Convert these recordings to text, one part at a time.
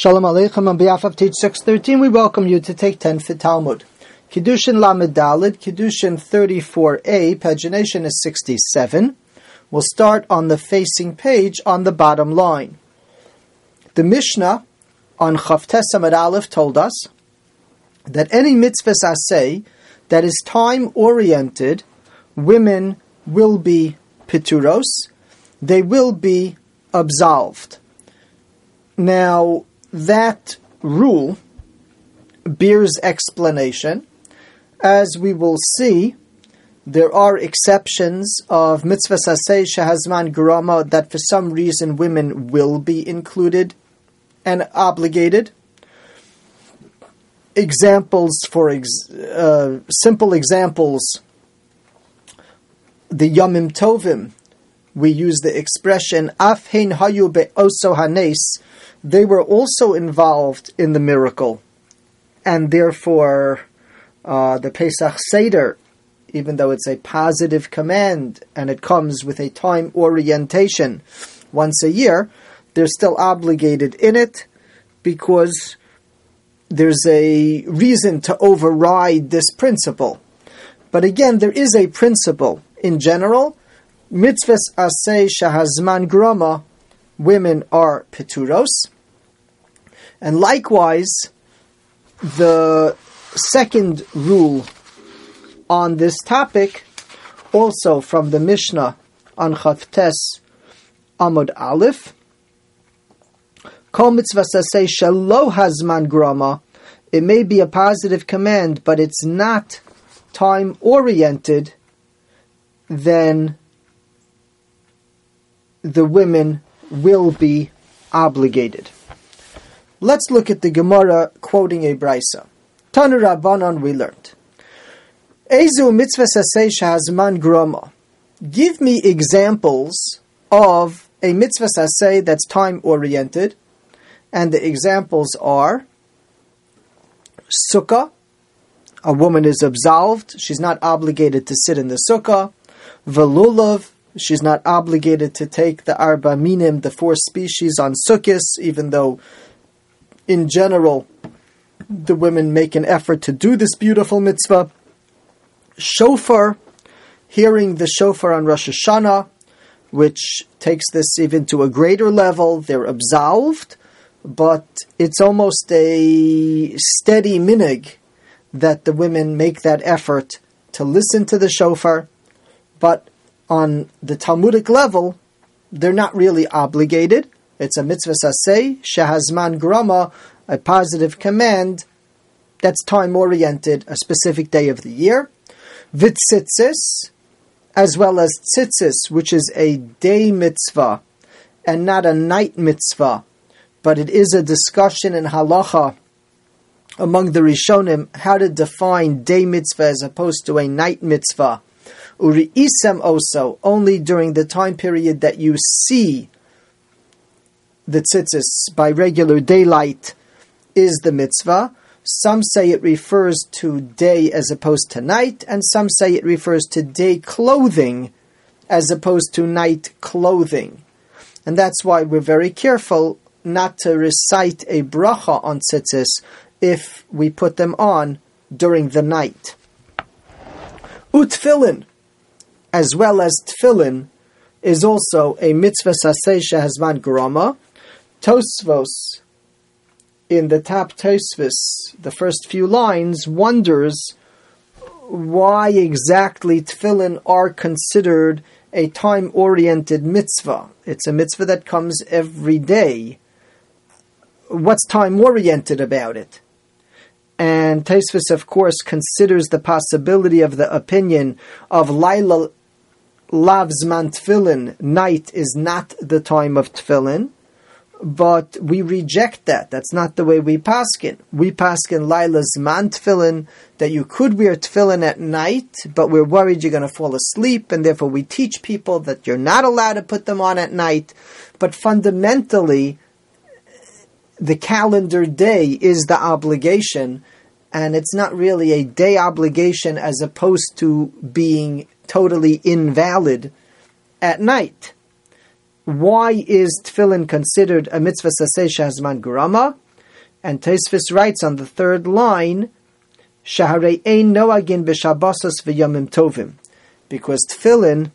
Shalom Aleichem on behalf of Teach 613, we welcome you to take 10 for Talmud. Kiddushin Lamed Dalid, Kiddushin 34a, pagination is 67. We'll start on the facing page on the bottom line. The Mishnah on Chavtes Amud Aleph told us that any mitzvah asay that is time oriented, women will be pituros, they will be absolved. Now, that rule bears explanation. As we will see, there are exceptions of mitzvah saseh shahazman grama that for some reason women will be included and obligated. Examples for ex- uh, simple examples, the Yomim Tovim, we use the expression afhein hayu be'oso hanes they were also involved in the miracle, and therefore uh, the Pesach Seder, even though it's a positive command and it comes with a time orientation once a year, they're still obligated in it because there's a reason to override this principle. But again, there is a principle in general. Mitzvahs asay shahazman grama women are Peturos. And likewise, the second rule on this topic, also from the Mishnah on Chavtes Amud Aleph, Kol mitzvah say shelo hazman grama. It may be a positive command, but it's not time oriented. Then the women will be obligated. Let's look at the Gemara quoting a brisa. Tanu Rabbanon we learned. Ezu mitzvah sasei shahazman groma. Give me examples of a mitzvah sasei that's time oriented, and the examples are sukkah. A woman is absolved; she's not obligated to sit in the sukkah. Velulav, She's not obligated to take the arba minim, the four species, on sukkahs, even though, in general, the women make an effort to do this beautiful mitzvah. Shofar, hearing the shofar on Rosh Hashanah, which takes this even to a greater level. They're absolved, but it's almost a steady minhag that the women make that effort to listen to the shofar. But on the Talmudic level, they're not really obligated. It's a mitzvah saseh, shehazman grama, a positive command that's time oriented, a specific day of the year. Vitzitzis, as well as tzitzis, which is a day mitzvah and not a night mitzvah, but it is a discussion in halacha among the Rishonim how to define day mitzvah as opposed to a night mitzvah. Uri isem oso, only during the time period that you see the tzitzis by regular daylight is the mitzvah. Some say it refers to day as opposed to night, and some say it refers to day clothing as opposed to night clothing. And that's why we're very careful not to recite a bracha on tzitzis if we put them on during the night. Utfilin, as well as tefillin, is also a mitzvah saseh shehazman grama. Tosfos, in the top Tosfos, the first few lines, wonders why exactly tefillin are considered a time-oriented mitzvah. It's a mitzvah that comes every day. What's time-oriented about it? And Tosfos, of course, considers the possibility of the opinion of Laila Lavzman tefillin, night is not the time of tefillin, but we reject that. That's not the way we paskin. We paskin Laila zman tefillin, that you could wear tefillin at night, but we're worried you're going to fall asleep, and therefore we teach people that you're not allowed to put them on at night. But fundamentally, the calendar day is the obligation, and it's not really a day obligation as opposed to being totally invalid at night. Why is tefillin considered a mitzvah saseh shazman grama? And Tosfos writes on the third line, Shaharei ein noagin b'shabbosas v'yamim tovim, because tefillin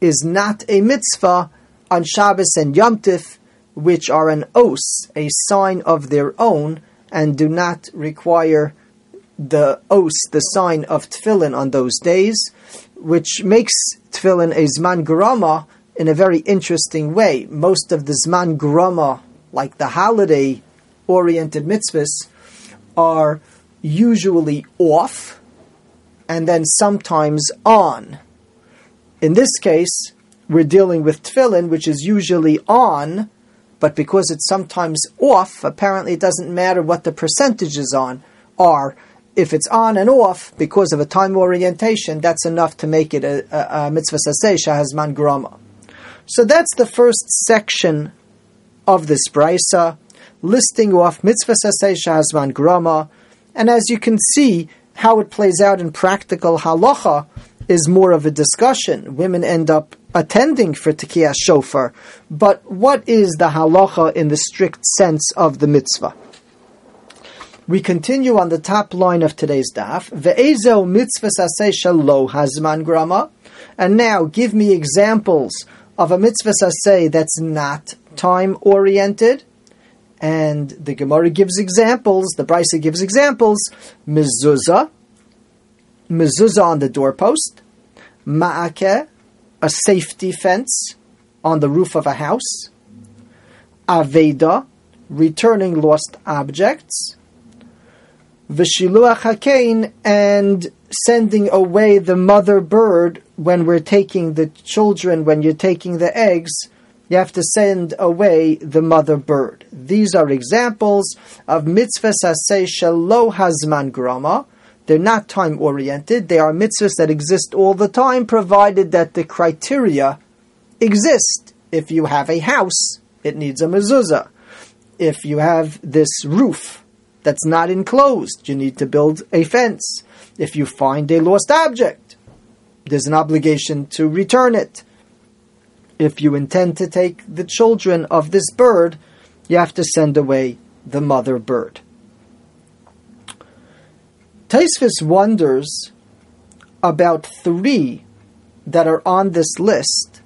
is not a mitzvah on Shabbos and Yom Tif, which are an os, a sign of their own, and do not require the os, the sign of tefillin on those days, which makes tefillin a zman grama in a very interesting way. Most of the zman grama, like the holiday oriented mitzvahs, are usually off and then sometimes on. In this case, we're dealing with tefillin, which is usually on, but because it's sometimes off, apparently it doesn't matter what the percentages on are. If it's on and off because of a time orientation, that's enough to make it a, a, a mitzvah saseh shahazman grama. So that's the first section of this brisa, listing off mitzvah saseh shahazman grama, and as you can see, how it plays out in practical halacha is more of a discussion. Women end up attending for Tekiyah Shofar, but what is the halacha in the strict sense of the mitzvah? We continue on the top line of today's daf. Ve'ezo mitzvah saseh shalo hazman grama. And now give me examples of a mitzvah saseh that's not time oriented. And the Gemara gives examples, the Brisa gives examples. Mezuzah, mezuzah on the doorpost, ma'akeh, a safety fence on the roof of a house, aveda, returning lost objects, vishiluach hakein, and sending away the mother bird when we're taking the children, when you're taking the eggs, you have to send away the mother bird. These are examples of mitzvah saseh shelo hazman grama, they're not time oriented. They are mitzvahs that exist all the time, provided that the criteria exist. If you have a house, it needs a mezuzah. If you have this roof that's not enclosed, you need to build a fence. If you find a lost object, there's an obligation to return it. If you intend to take the children of this bird, you have to send away the mother bird. Tosfos wonders about three that are on this list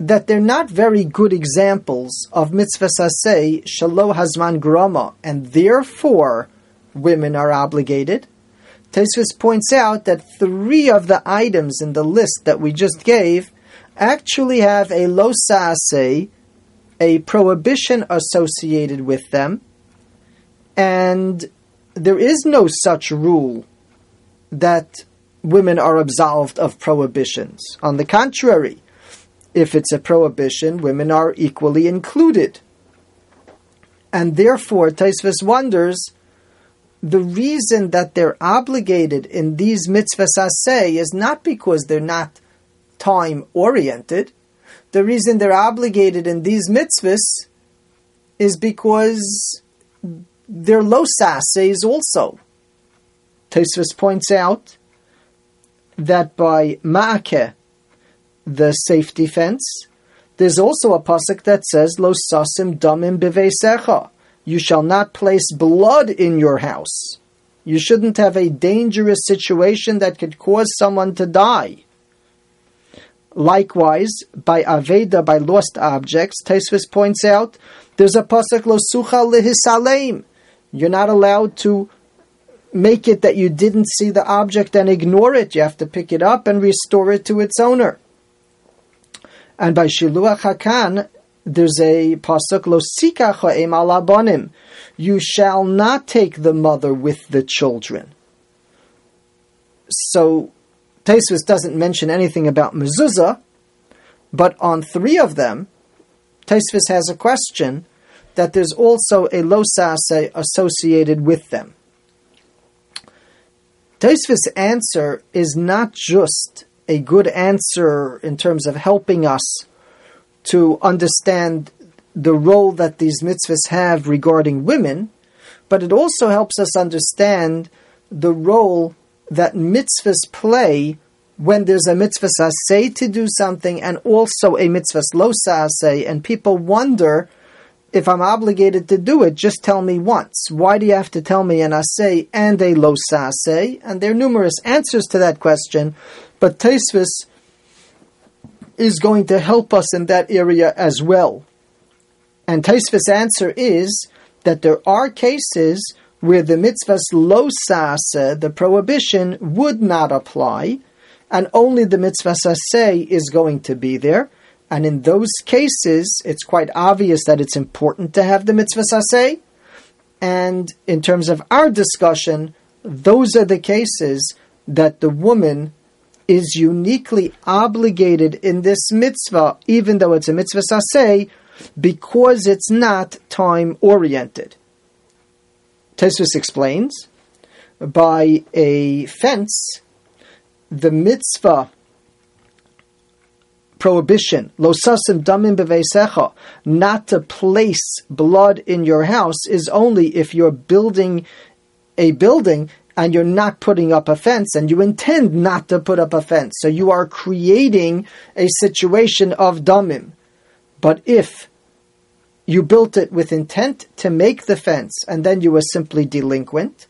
that they're not very good examples of mitzvah saseh shalo hazman grama, and therefore women are obligated. Tosfos points out that three of the items in the list that we just gave actually have a lo saseh, a prohibition associated with them, and there is no such rule that women are absolved of prohibitions. On the contrary, if it's a prohibition, women are equally included. And therefore, Tosfos wonders the reason that they're obligated in these mitzvahs aseh is not because they're not time oriented. The reason they're obligated in these mitzvahs is because they're says also. Tosfos points out that by ma'akeh, the safety fence, there's also a pasuk that says lo sasim damim biveisecha. You shall not place blood in your house. You shouldn't have a dangerous situation that could cause someone to die. Likewise, by Aveda, by lost objects, Tosfos points out, there's a pasuk lo sucha lehisalem. You're not allowed to make it that you didn't see the object and ignore it. You have to pick it up and restore it to its owner. And by Shiluach Hakein, there's a pasuk lo sikach alabonim. You shall not take the mother with the children. So Tosfos doesn't mention anything about mezuzah, but on three of them, Tosfos has a question that there's also a losase associated with them. Tosfos' answer is not just a good answer in terms of helping us to understand the role that these mitzvahs have regarding women, but it also helps us understand the role that mitzvahs play when there's a mitzvah say to do something and also a mitzvah lo say, and people wonder if I'm obligated to do it, just tell me once. Why do you have to tell me an asay and a lo sasay? And there are numerous answers to that question, but Tosfos is going to help us in that area as well. And Tosfos' answer is that there are cases where the mitzvah's lo saseh, the prohibition, would not apply, and only the mitzvah saseh is going to be there. And in those cases, it's quite obvious that it's important to have the mitzvah saseh. And in terms of our discussion, those are the cases that the woman is uniquely obligated in this mitzvah, even though it's a mitzvah saseh, because it's not time oriented. Tosfos explains by a fence, the mitzvah prohibition, losasim damim beveisecha, not to place blood in your house, is only if you're building a building and you're not putting up a fence and you intend not to put up a fence. So you are creating a situation of damim. But if you built it with intent to make the fence and then you were simply delinquent,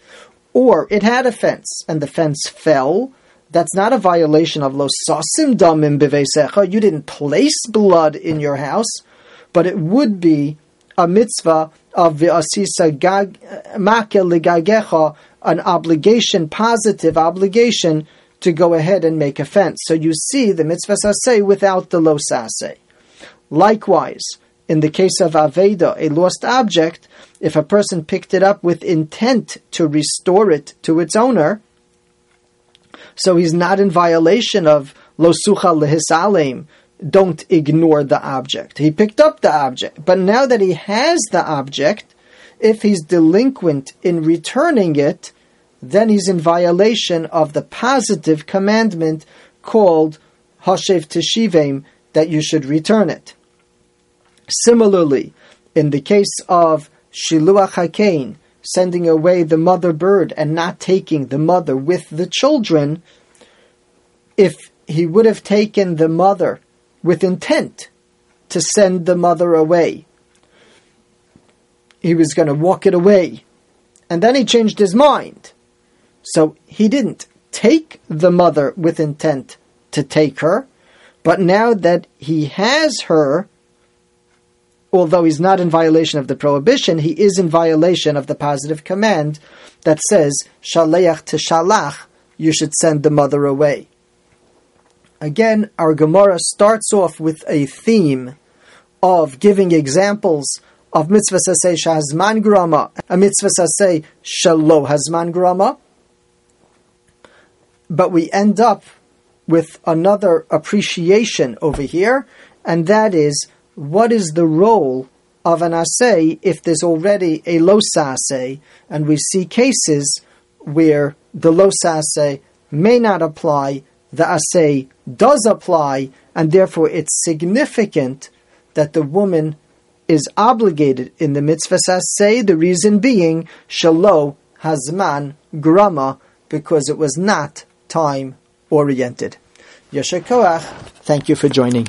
or it had a fence and the fence fell, that's not a violation of losasim damim beveisecha. You didn't place blood in your house, but it would be a mitzvah of v'asisa ma'akeh ligagecha, an obligation, positive obligation to go ahead and make a fence. So you see the mitzvah saseh without the losase. Likewise, in the case of Aveda, a lost object, if a person picked it up with intent to restore it to its owner, so he's not in violation of losucha lehisalem. Don't ignore the object. He picked up the object, but now that he has the object, if he's delinquent in returning it, then he's in violation of the positive commandment called Hashev Teshivim that you should return it. Similarly, in the case of Shiluach Hakein, sending away the mother bird and not taking the mother with the children, if he would have taken the mother with intent to send the mother away, he was going to walk it away. And then he changed his mind. So he didn't take the mother with intent to take her, but now that he has her, although he's not in violation of the prohibition, he is in violation of the positive command that says, Shaleach to Shalach, you should send the mother away. Again, our Gemara starts off with a theme of giving examples of mitzvah saseh shahazman grama, a mitzvah saseh shalo hazman grama. But we end up with another appreciation over here, and that is what is the role of an assay if there's already a losa assay, and we see cases where the losa assay may not apply, the assay does apply, and therefore it's significant that the woman is obligated in the mitzvah assay, the reason being shalo hazman grama, because it was not time oriented. Yashakoach, thank you for joining.